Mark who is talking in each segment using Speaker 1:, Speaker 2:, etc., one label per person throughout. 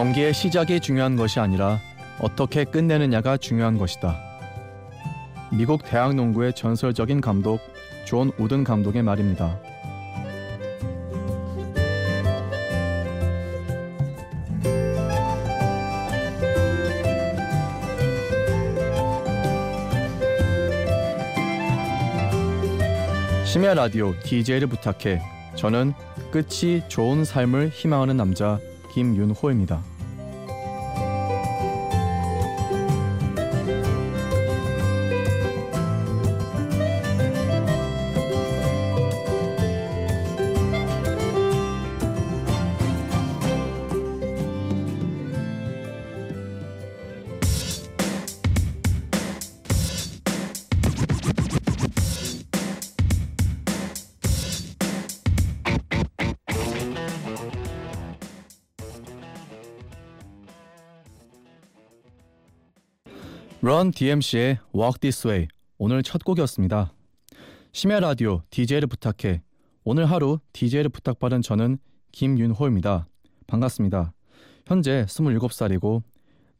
Speaker 1: 경기의 시작이 중요한 것이 아니라 어떻게 끝내느냐가 중요한 것이다. 미국 대학 농구의 전설적인 감독 존 우든 감독의 말입니다. 심야 라디오 DJ를 부탁해. 저는 끝이 좋은 삶을 희망하는 남자 김윤호입니다. DMC의 Walk This Way 오늘 첫 곡이었습니다. 심야 라디오 DJ를 부탁해 오늘 하루 DJ를 부탁받은 저는 김윤호입니다. 반갑습니다. 현재 27살이고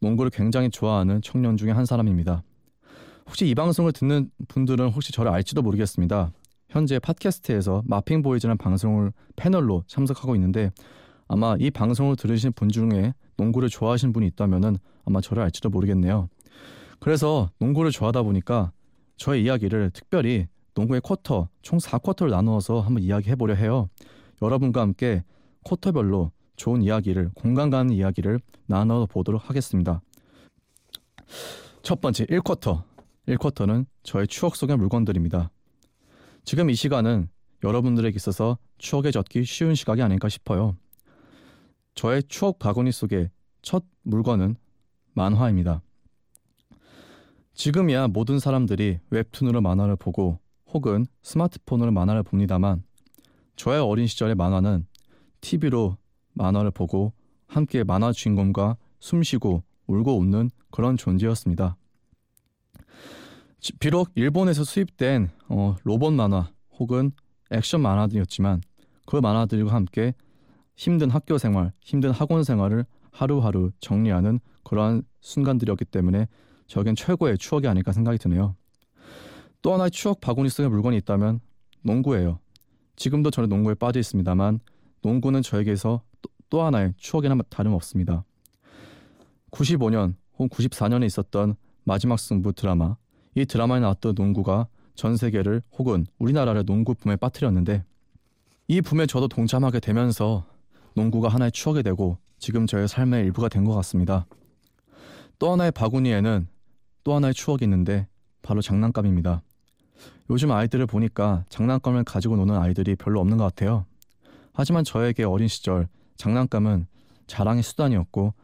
Speaker 1: 농구를 굉장히 좋아하는 청년 중에 한 사람입니다. 혹시 이 방송을 듣는 분들은 혹시 저를 알지도 모르겠습니다. 현재 팟캐스트에서 마핑 보이즈라는 방송을 패널로 참석하고 있는데 아마 이 방송을 들으신 분 중에 농구를 좋아하시는 분이 있다면 아마 저를 알지도 모르겠네요. 그래서 농구를 좋아하다 보니까 저의 이야기를 특별히 농구의 쿼터 총 4쿼터를 나누어서 한번 이야기해 보려 해요. 여러분과 함께 쿼터별로 좋은 이야기를 공간 가는 이야기를 나눠 보도록 하겠습니다. 첫 번째 1쿼터. 1쿼터는 저의 추억 속의 물건들입니다. 지금 이 시간은 여러분들에게 있어서 추억에 젖기 쉬운 시각이 아닐까 싶어요. 저의 추억 바구니 속의 첫 물건은 만화입니다. 지금이야 모든 사람들이 웹툰으로 만화를 보고 혹은 스마트폰으로 만화를 봅니다만 저의 어린 시절의 만화는 TV로 만화를 보고 함께 만화 주인공과 숨쉬고 울고 웃는 그런 존재였습니다. 비록 일본에서 수입된 어, 로봇 만화 혹은 액션 만화들이었지만 그 만화들과 함께 힘든 학교 생활, 힘든 학원 생활을 하루하루 정리하는 그러한 순간들이었기 때문에 저겐 최고의 추억이 아닐까 생각이 드네요. 또 하나의 추억 바구니 속의 물건이 있다면 농구예요. 지금도 저는 농구에 빠져 있습니다만 농구는 저에게서 또, 또 하나의 추억이나 다름없습니다. 95년 혹은 94년에 있었던 마지막 승부 드라마 이 드라마에 나왔던 농구가 전 세계를 혹은 우리나라를 농구 붐에 빠뜨렸는데 이 붐에 저도 동참하게 되면서 농구가 하나의 추억이 되고 지금 저의 삶의 일부가 된 것 같습니다. 또 하나의 바구니에는 또 하나의 추억이 있는데 바로 장난감입니다. 요즘 아이들을 보니까 장난감을 가지고 노는 아이들이 별로 없는 것 같아요. 하지만 저에게 어린 시절 장난감은 자랑의 수단이었고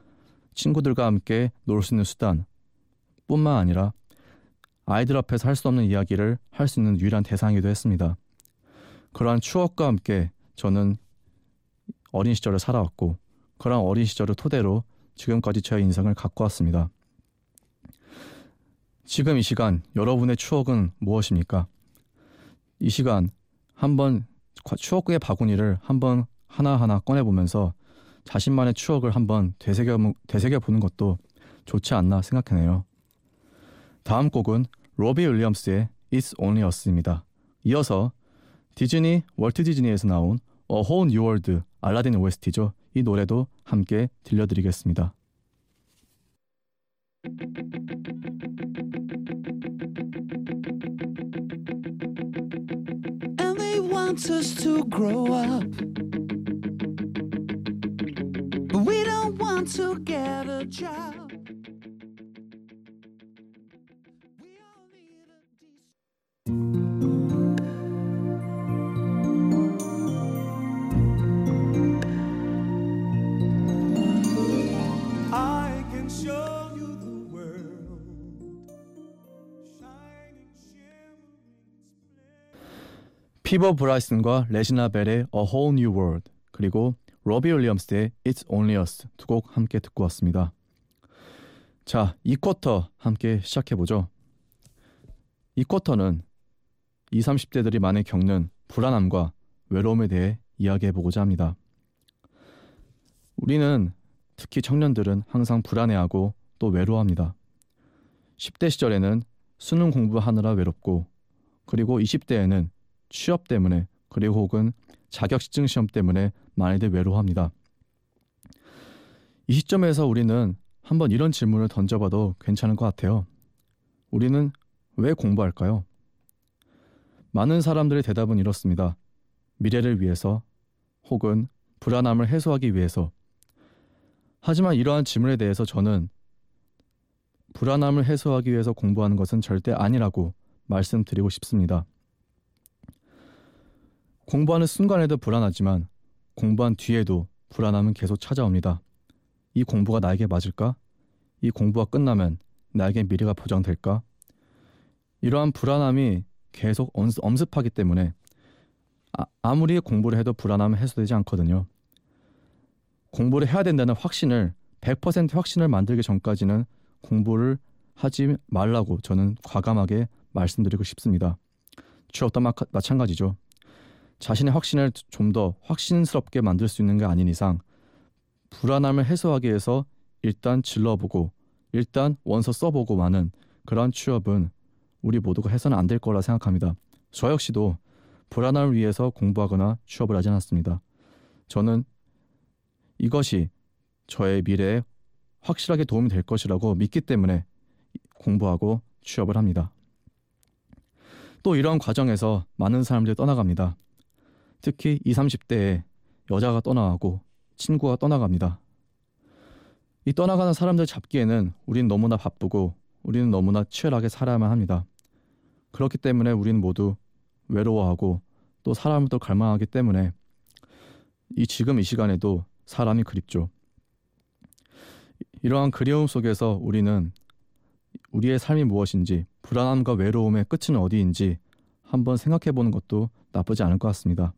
Speaker 1: 친구들과 함께 놀 수 있는 수단 뿐만 아니라 아이들 앞에서 할 수 없는 이야기를 할 수 있는 유일한 대상이기도 했습니다. 그러한 추억과 함께 저는 어린 시절을 살아왔고 그러한 어린 시절을 토대로 지금까지 저의 인생을 갖고 왔습니다. 지금 이 시간 여러분의 추억은 무엇입니까? 이 시간 한번 추억의 바구니를 한번 하나하나 꺼내보면서 자신만의 추억을 한번 되새겨, 되새겨 보는 것도 좋지 않나 생각하네요. 다음 곡은 로비 윌리엄스의 It's Only Us입니다. 이어서 디즈니, 월트 디즈니에서 나온 A Whole New World 알라딘 OST죠. 이 노래도 함께 들려드리겠습니다. Wants us to grow up. But we don't want to get a job. 피보 브라이슨과 레지나 벨의 A Whole New World 그리고 로비 윌리엄스의 It's Only Us 두 곡 함께 듣고 왔습니다. 자, 이 쿼터 함께 시작해 보죠. 이 쿼터는 20, 30대들이 많이 겪는 불안함과 외로움에 대해 이야기해 보고자 합니다. 우리는 특히 청년들은 항상 불안해하고 또 외로워합니다. 10대 시절에는 수능 공부하느라 외롭고 그리고 20대에는 취업 때문에 그리고 혹은 자격증 시험 때문에 많이들 외로워합니다. 이 시점에서 우리는 한번 이런 질문을 던져봐도 괜찮을 것 같아요. 우리는 왜 공부할까요? 많은 사람들의 대답은 이렇습니다. 미래를 위해서 혹은 불안함을 해소하기 위해서. 하지만 이러한 질문에 대해서 저는 불안함을 해소하기 위해서 공부하는 것은 절대 아니라고 말씀드리고 싶습니다. 공부하는 순간에도 불안하지만 공부한 뒤에도 불안함은 계속 찾아옵니다. 이 공부가 나에게 맞을까? 이 공부가 끝나면 나에게 미래가 보장될까? 이러한 불안함이 계속 엄습하기 때문에 아, 무리 공부를 해도 불안함은 해소되지 않거든요. 공부를 해야 된다는 확신을 100% 확신을 만들기 전까지는 공부를 하지 말라고 저는 과감하게 말씀드리고 싶습니다. 취업도 마, 마찬가지죠. 자신의 확신을 좀 더 확신스럽게 만들 수 있는 게 아닌 이상 불안함을 해소하기 위해서 일단 질러보고 일단 원서 써보고 많은 그러한 취업은 우리 모두가 해서는 안 될 거라 생각합니다. 저 역시도 불안함을 위해서 공부하거나 취업을 하지 않았습니다. 저는 이것이 저의 미래에 확실하게 도움이 될 것이라고 믿기 때문에 공부하고 취업을 합니다. 또 이런 과정에서 많은 사람들이 떠나갑니다. 특히 20, 30대에 여자가 떠나가고 친구가 떠나갑니다. 이 떠나가는 사람들 잡기에는 우린 너무나 바쁘고 우리는 너무나 치열하게 살아야만 합니다. 그렇기 때문에 우리는 모두 외로워하고 또 사람을 또 갈망하기 때문에 이 지금 이 시간에도 사람이 그립죠. 이러한 그리움 속에서 우리는 우리의 삶이 무엇인지 불안함과 외로움의 끝은 어디인지 한번 생각해 보는 것도 나쁘지 않을 것 같습니다.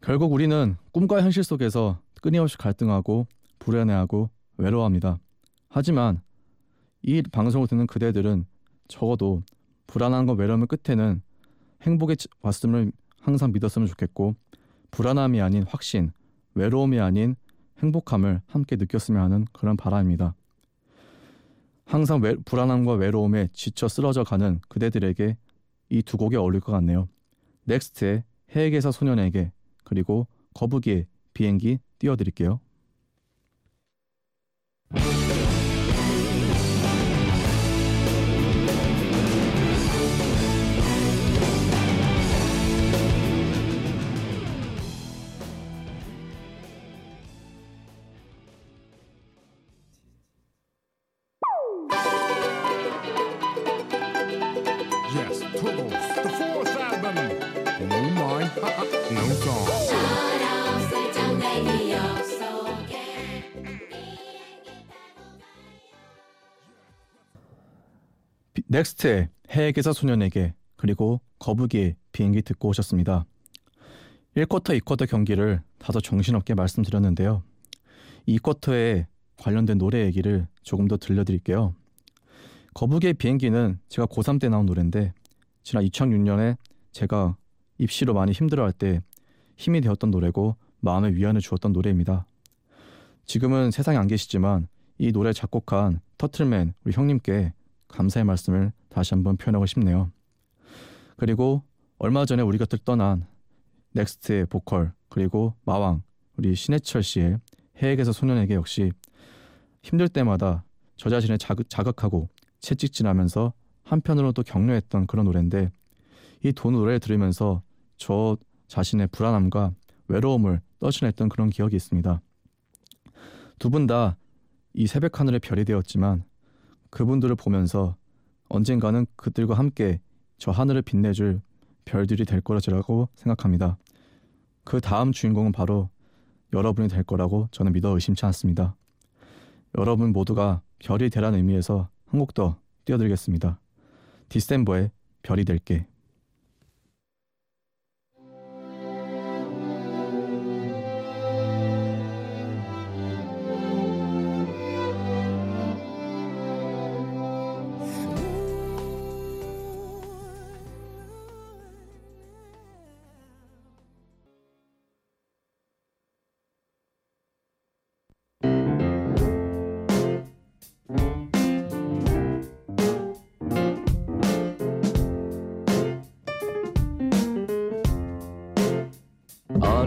Speaker 1: 결국 우리는 꿈과 현실 속에서 끊임없이 갈등하고 불안해하고 외로워합니다. 하지만 이 방송을 듣는 그대들은 적어도 불안함과 외로움의 끝에는 행복의 왔음을 항상 믿었으면 좋겠고 불안함이 아닌 확신, 외로움이 아닌 행복함을 함께 느꼈으면 하는 그런 바람입니다. 항상 외, 불안함과 외로움에 지쳐 쓰러져 가는 그대들에게 이 두 곡이 어울릴 것 같네요. 넥스트의 해에게서 소년에게 그리고 거북이의 비행기 띄워드릴게요. 넥스트의 해에게서 소년에게 그리고 거북이의 비행기 듣고 오셨습니다. 1쿼터, 2쿼터 경기를 다소 정신없게 말씀드렸는데요. 2쿼터에 관련된 노래 얘기를 조금 더 들려드릴게요. 거북이의 비행기는 제가 고3 때 나온 노래인데 지난 2006년에 제가 입시로 많이 힘들어할 때 힘이 되었던 노래고 마음의 위안을 주었던 노래입니다. 지금은 세상에 안 계시지만 이 노래 작곡한 터틀맨 우리 형님께 감사의 말씀을 다시 한번 표현하고 싶네요. 그리고 얼마 전에 우리 곁을 떠난 넥스트의 보컬 그리고 마왕 우리 신해철 씨의 해액에서 소년에게 역시 힘들 때마다 저 자신을 자극, 자극하고 채찍질하면서 한편으로도 격려했던 그런 노래인데 이도 노래를 들으면서 저 자신의 불안함과 외로움을 떠신했던 그런 기억이 있습니다. 두 분 다 이 새벽 하늘의 별이 되었지만 그분들을 보면서 언젠가는 그들과 함께 저 하늘을 빛내줄 별들이 될 거라고 생각합니다. 그 다음 주인공은 바로 여러분이 될 거라고 저는 믿어 의심치 않습니다. 여러분 모두가 별이 되라는 의미에서 한 곡 더 띄워드리겠습니다. 디셈버의 별이 될게.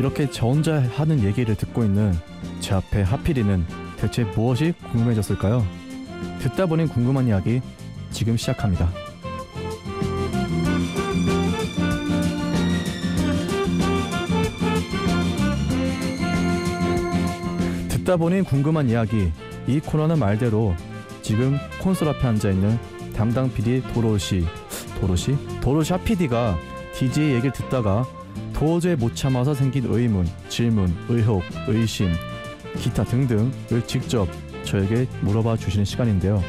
Speaker 1: 이렇게 저 혼자 하는 얘기를 듣고 있는 제 앞에 하필이는 대체 무엇이 궁금해졌을까요? 듣다 보니 궁금한 이야기 지금 시작합니다. 듣다 보니 궁금한 이야기 이 코너는 말대로 지금 콘솔 앞에 앉아 있는 담당 PD 도로시 도로시 도로시 PD가 DJ 얘기를 듣다가 도저히 못 참아서 생긴 의문, 질문, 의혹, 의심, 기타 등등을 직접 저에게 물어봐 주시는 시간인데요.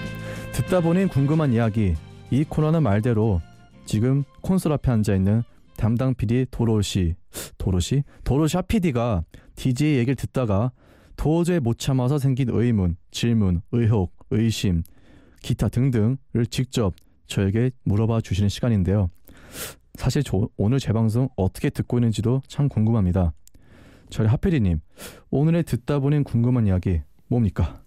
Speaker 1: 듣다 보니 궁금한 이야기 이 코너는 말대로 지금 콘솔 앞에 앉아 있는 담당 PD 도로시 도로시 도로시 PD가 DJ 얘기를 듣다가 도저히 못 참아서 생긴 의문, 질문, 의혹, 의심, 기타 등등을 직접 저에게 물어봐 주시는 시간인데요. 사실 저, 오늘 제 방송 어떻게 듣고 있는지도 참 궁금합니다. 저희 하필이님 오늘의 듣다 보니 궁금한 이야기 뭡니까?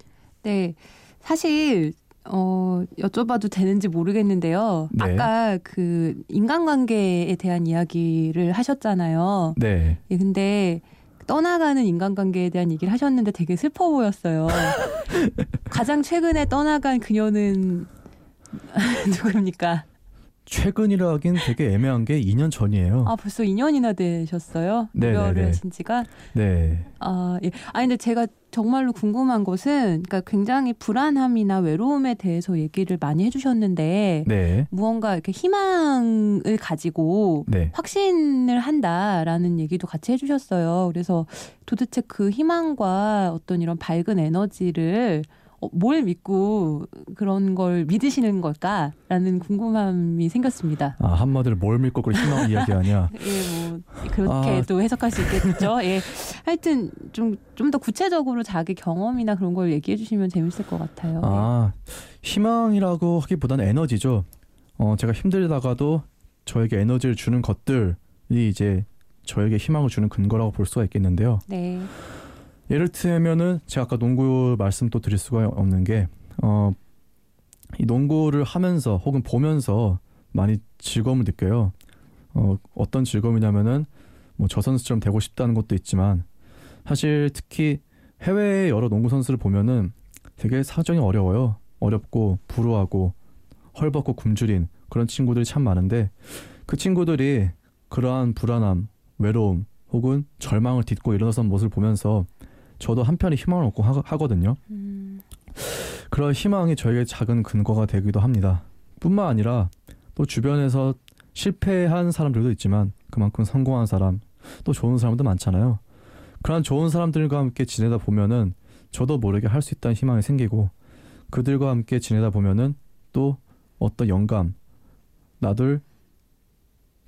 Speaker 2: 네, 사실 어, 여쭤봐도 되는지 모르겠는데요. 네. 아까 그 인간관계에 대한 이야기를 하셨잖아요.
Speaker 1: 네.
Speaker 2: 예, 근데 떠나가는 인간관계에 대한 얘기를 하셨는데 되게 슬퍼 보였어요. 가장 최근에 떠나간 그녀는 누구입니까?
Speaker 1: 최근이라 하긴 되게 애매한 게 2년 전이에요.
Speaker 2: 아, 벌써 2년이나 되셨어요? 무료를 하신 지가?
Speaker 1: 네.
Speaker 2: 아, 예. 아, 근데 제가 정말로 궁금한 것은, 그러니까 굉장히 불안함이나 외로움에 대해서 얘기를 많이 해주셨는데,
Speaker 1: 네.
Speaker 2: 무언가 이렇게 희망을 가지고
Speaker 1: 네.
Speaker 2: 확신을 한다라는 얘기도 같이 해주셨어요. 그래서 도대체 그 희망과 어떤 이런 밝은 에너지를 어, 뭘 믿고 그런 걸 믿으시는 걸까라는 궁금함이 생겼습니다.
Speaker 1: 아 한마디로 뭘 믿고 그런 희망을 이야기하냐?
Speaker 2: 예, 뭐 그렇게도 아. 해석할 수 있겠죠. 예, 하여튼 좀 좀 더 구체적으로 자기 경험이나 그런 걸 얘기해 주시면 재밌을 것 같아요.
Speaker 1: 아 희망이라고 하기보다는 에너지죠. 어 제가 힘들다가도 저에게 에너지를 주는 것들이 이제 저에게 희망을 주는 근거라고 볼 수가 있겠는데요.
Speaker 2: 네.
Speaker 1: 예를 들면은 제가 아까 농구 말씀 또 드릴 수가 없는 게 어, 이 농구를 하면서 혹은 보면서 많이 즐거움을 느껴요. 어, 어떤 즐거움이냐면은 뭐 저 선수처럼 되고 싶다는 것도 있지만 사실 특히 해외의 여러 농구 선수를 보면은 되게 사정이 어려워요. 어렵고 불우하고 헐벗고 굶주린 그런 친구들이 참 많은데 그 친구들이 그러한 불안함, 외로움 혹은 절망을 딛고 일어나선 모습을 보면서 저도 한편의 희망을 얻고 하, 거든요 음. 그런 희망이 저에게 작은 근거가 되기도 합니다. 뿐만 아니라 또 주변에서 실패한 사람들도 있지만 그만큼 성공한 사람, 또 좋은 사람도 많잖아요. 그런 좋은 사람들과 함께 지내다 보면은 저도 모르게 할 수 있다는 희망이 생기고 그들과 함께 지내다 보면은 또 어떤 영감, 나들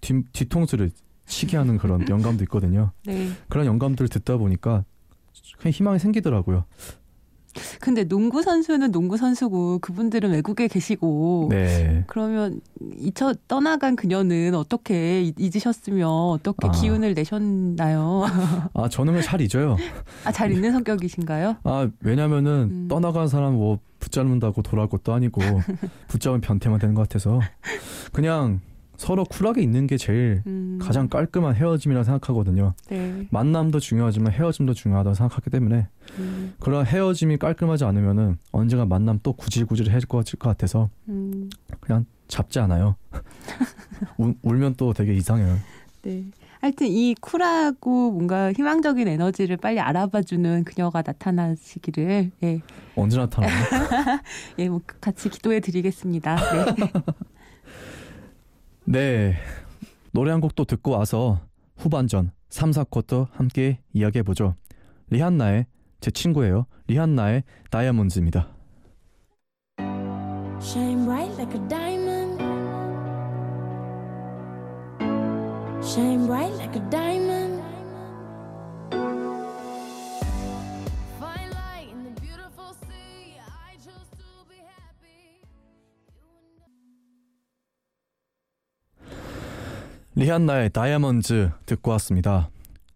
Speaker 1: 뒤, 뒤통수를 치게 하는 그런 영감도 있거든요.
Speaker 2: 네.
Speaker 1: 그런 영감들을 듣다 보니까 그냥 희망이 생기더라고요.
Speaker 2: 근데 농구 선수는 농구 선수고 그분들은 외국에 계시고
Speaker 1: 네.
Speaker 2: 그러면 이처 떠나간 그녀는 어떻게 잊으셨으며 어떻게 아. 기운을 내셨나요?
Speaker 1: 아 저는 잘 잊어요.
Speaker 2: 아잘 잊는 성격이신가요?
Speaker 1: 아 왜냐면은 음. 떠나간 사람 뭐 붙잡는다고 돌아올 것도 아니고 붙잡으면 변태만 되는 것 같아서 그냥 서로 쿨하게 있는 게 제일 음. 가장 깔끔한 헤어짐이라 고 생각하거든요.
Speaker 2: 네.
Speaker 1: 만남도 중요하지만 헤어짐도 중요하다고 생각하기 때문에 음. 그런 헤어짐이 깔끔하지 않으면은 언젠가 만남 또 구질구질 해질 것 같아서 음. 그냥 잡지 않아요. 울, 울면 또 되게 이상해요.
Speaker 2: 네. 하여튼 이 쿨하고 뭔가 희망적인 에너지를 빨리 알아봐주는 그녀가 나타나시기를 예.
Speaker 1: 언제 나타나요?
Speaker 2: 예, 뭐 같이 기도해 드리겠습니다. 네.
Speaker 1: 네. 노래 한 곡도 듣고 와서 후반전 3, 4쿼터 함께 이야기해 보죠. 리한나의 제 친구예요. 리한나의 다이아몬드입니다.
Speaker 3: Shine bright like a diamond. Shine bright like a diamond.
Speaker 1: 리한나의 다이아몬드 듣고 왔습니다.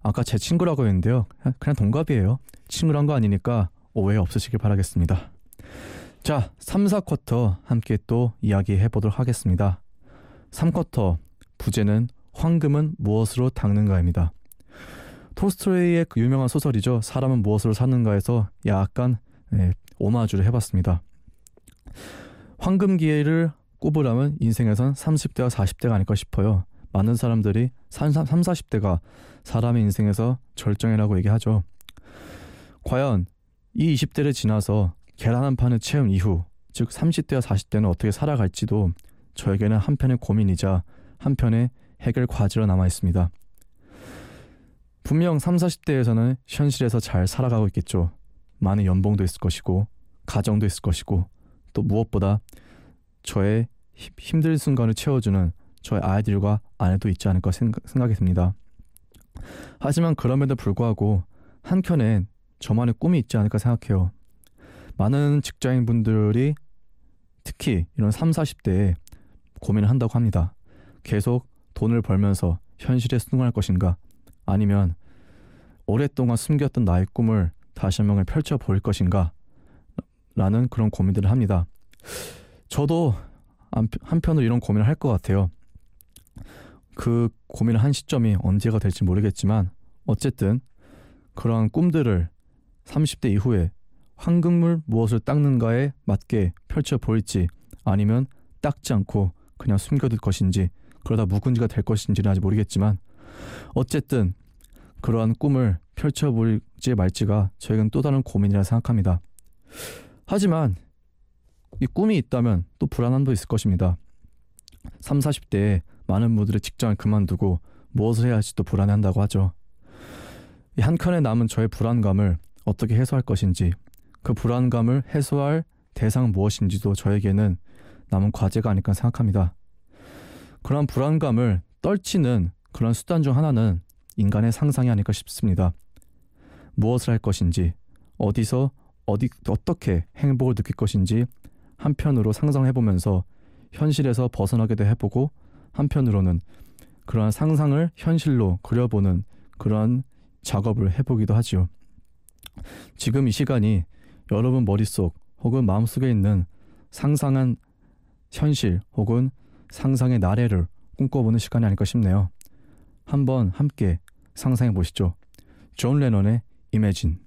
Speaker 1: 아까 제 친구라고 했는데요. 그냥- 동갑이에요. 친구란 거 아니니까 오해 없으시길 바라겠습니다. 자, 3, 4쿼터 함께 또 이야기해 보도록 하겠습니다. 3쿼터 부제는 황금은 무엇으로 닦는가입니다. 톨스토이의 그 유명한 소설이죠. 사람은 무엇으로 사는가에서 약간 네, 오마주를 해봤습니다. 황금 기회를 꼽으려면 인생에선 30대와 40대가 아닐까 싶어요. 많은 사람들이 3, 3, 40대가 사람의 인생에서 절정이라고 얘기하죠. 과연 이 20대를 지나서 계란 한 판을 채운 이후, 즉 30대와 40대는 어떻게 살아갈지도 저에게는 한편의 고민이자 한편의 해결 과제로 남아 있습니다. 분명 3, 40대에서는 현실에서 잘 살아가고 있겠죠. 많은 연봉도 있을 것이고, 가정도 있을 것이고, 또 무엇보다 저의 힘- 힘든 순간을 채워주는 저의 아이들과 아내도 있지 않을까 생각, 생각이 듭니다. 하지만 그럼에도 불구하고 한켠엔 저만의 꿈이 있지 않을까 생각해요. 많은 직장인분들이 특히 이런 3, 40대에 고민을 한다고 합니다. 계속 돈을 벌면서 현실에 순응할 것인가 아니면 오랫동안 숨겼던 나의 꿈을 다시 한번 펼쳐 보일 것인가 라는 그런 고민들을 합니다. 저도 한편- 한편으로 이런 고민을 할 것 같아요. 그 고민을 한 시점이 언제가 될지 모르겠지만 어쨌든 그러한 꿈들을 30대 이후에 황금물 무엇을 닦는가에 맞게 펼쳐 보일지 아니면 닦지 않고 그냥 숨겨둘 것인지 그러다 묵은지가 될 것인지는 아직 모르겠지만 어쨌든 그러한 꿈을 펼쳐 보일지 말지가 저에겐 또 다른 고민이라 생각합니다. 하지만 이 꿈이 있다면 또 불안함도 있을 것입니다. 3, 40대에 많은 분들의 직장을 그만두고 무엇을 해야 할지도 불안해한다고 하죠. 이 한켠에 남은 저의 불안감을 어떻게 해소할 것인지 그 불안감을 해소할 대상 무엇인지도 저에게는 남은 과제가 아닐까 생각합니다. 그런 불안감을 떨치는 그런 수단 중 하나는 인간의 상상이 아닐까 싶습니다. 무엇을 할 것인지, 어디서 어디 어떻게 행복을 느낄 것인지 한편으로 상상해 보면서 현실에서 벗어나게도 해보고 한편으로는 그러한 상상을 현실로 그려보는 그러한 작업을 해보기도 하지요. 지금 이 시간이 여러분 머릿속 혹은 마음속에 있는 상상한 현실 혹은 상상의 나래를 꿈꿔보는 시간이 아닐까 싶네요. 한번 함께 상상해 보시죠. 존 레넌의 Imagine.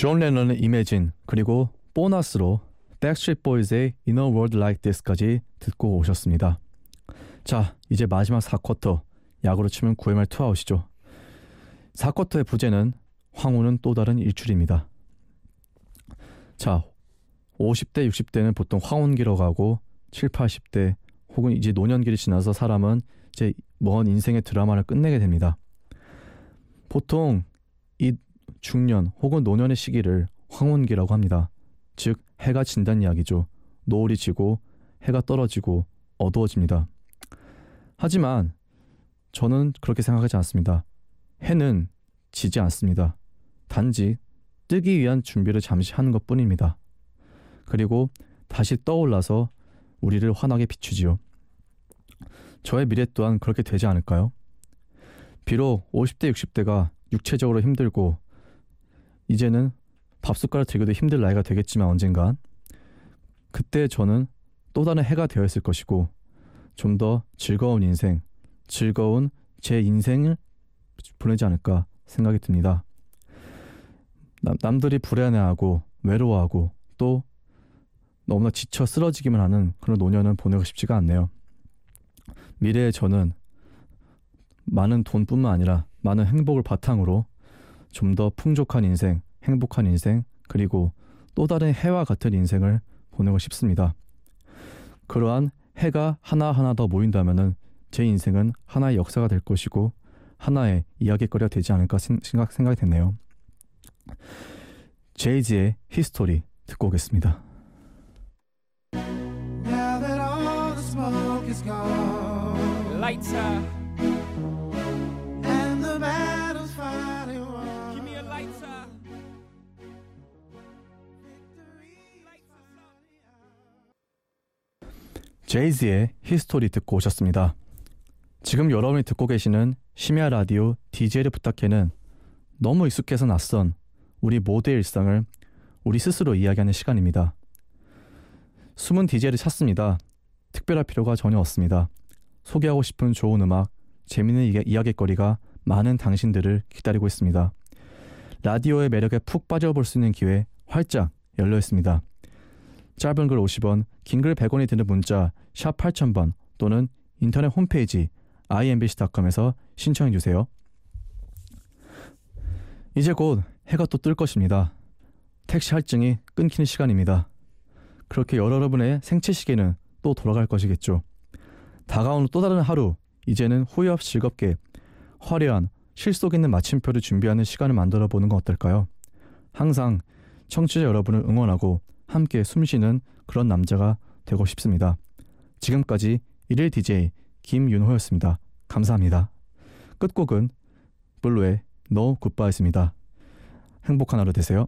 Speaker 1: 존 레넌의 Imagine 그리고 보너스로 Backstreet Boys의 In a World Like This까지 듣고 오셨습니다. 자, 이제 마지막 4쿼터 야구로 치면 9회 말 투아웃이죠. 4쿼터의 부제는 황혼은 또 다른 일출입니다. 자, 50대, 60대는 보통 황혼기로 가고 7, 80대 혹은 이제 노년기를 지나서 사람은 이제 먼 인생의 드라마를 끝내게 됩니다. 보통 이 중년 혹은 노년의 시기를 황혼기라고 합니다. 즉 해가 진다는 이야기죠. 노을이 지고 해가 떨어지고 어두워집니다. 하지만 저는 그렇게 생각하지 않습니다. 해는 지지 않습니다. 단지 뜨기 위한 준비를 잠시 하는 것 뿐입니다. 그리고 다시 떠올라서 우리를 환하게 비추지요. 저의 미래 또한 그렇게 되지 않을까요? 비록 50대, 60대가 육체적으로 힘들고 이제는 밥 숟가락 들기도 힘들 나이가 되겠지만 언젠간 그때 저는 또 다른 해가 되어 있을 것이고 좀 더 즐거운 인생, 즐거운 제 인생을 보내지 않을까 생각이 듭니다. 남, 남들이 불안해하고 외로워하고 또 너무나 지쳐 쓰러지기만 하는 그런 노년은 보내고 싶지가 않네요. 미래의 저는 많은 돈뿐만 아니라 많은 행복을 바탕으로 좀 더 풍족한 인생, 행복한 인생, 그리고 또 다른 해와 같은 인생을 보내고 싶습니다. 그러한 해가 하나하나 더 모인다면은 제 인생은 하나의 역사가 될 것이고 하나의 이야기거리가 되지 않을까 생- 생각, 생각이 됐네요. 제이지의 History 듣고 오겠습니다.
Speaker 4: Now that all the smoke is gone
Speaker 5: Lighter,
Speaker 1: 제이지의 History 듣고 오셨습니다. 지금 여러분이 듣고 계시는 심야 라디오 DJ를 부탁해는 너무 익숙해서 낯선 우리 모두의 일상을 우리 스스로 이야기하는 시간입니다. 숨은 DJ를 찾습니다. 특별할 필요가 전혀 없습니다. 소개하고 싶은 좋은 음악, 재미있는 이야- 이야기거리가 많은 당신들을 기다리고 있습니다. 라디오의 매력에 푹 빠져볼 수 있는 기회 활짝 열려 있습니다. 짧은 글 50원, 긴 글 100원이 드는 문자 샵 8000번 또는 인터넷 홈페이지 imbc.com에서 신청해 주세요. 이제 곧 해가 또 뜰 것입니다. 택시 할증이 끊기는 시간입니다. 그렇게 여러분의 생체 시계는 또 돌아갈 것이겠죠. 다가오는 또 다른 하루, 이제는 후회 없이 즐겁게 화려한 실속 있는 마침표를 준비하는 시간을 만들어 보는 건 어떨까요? 항상 청취자 여러분을 응원하고 함께 숨쉬는 그런 남자가 되고 싶습니다. 지금까지 일일 DJ 김윤호였습니다. 감사합니다. 끝곡은 블루의 No Goodbye입니다. 행복한 하루 되세요.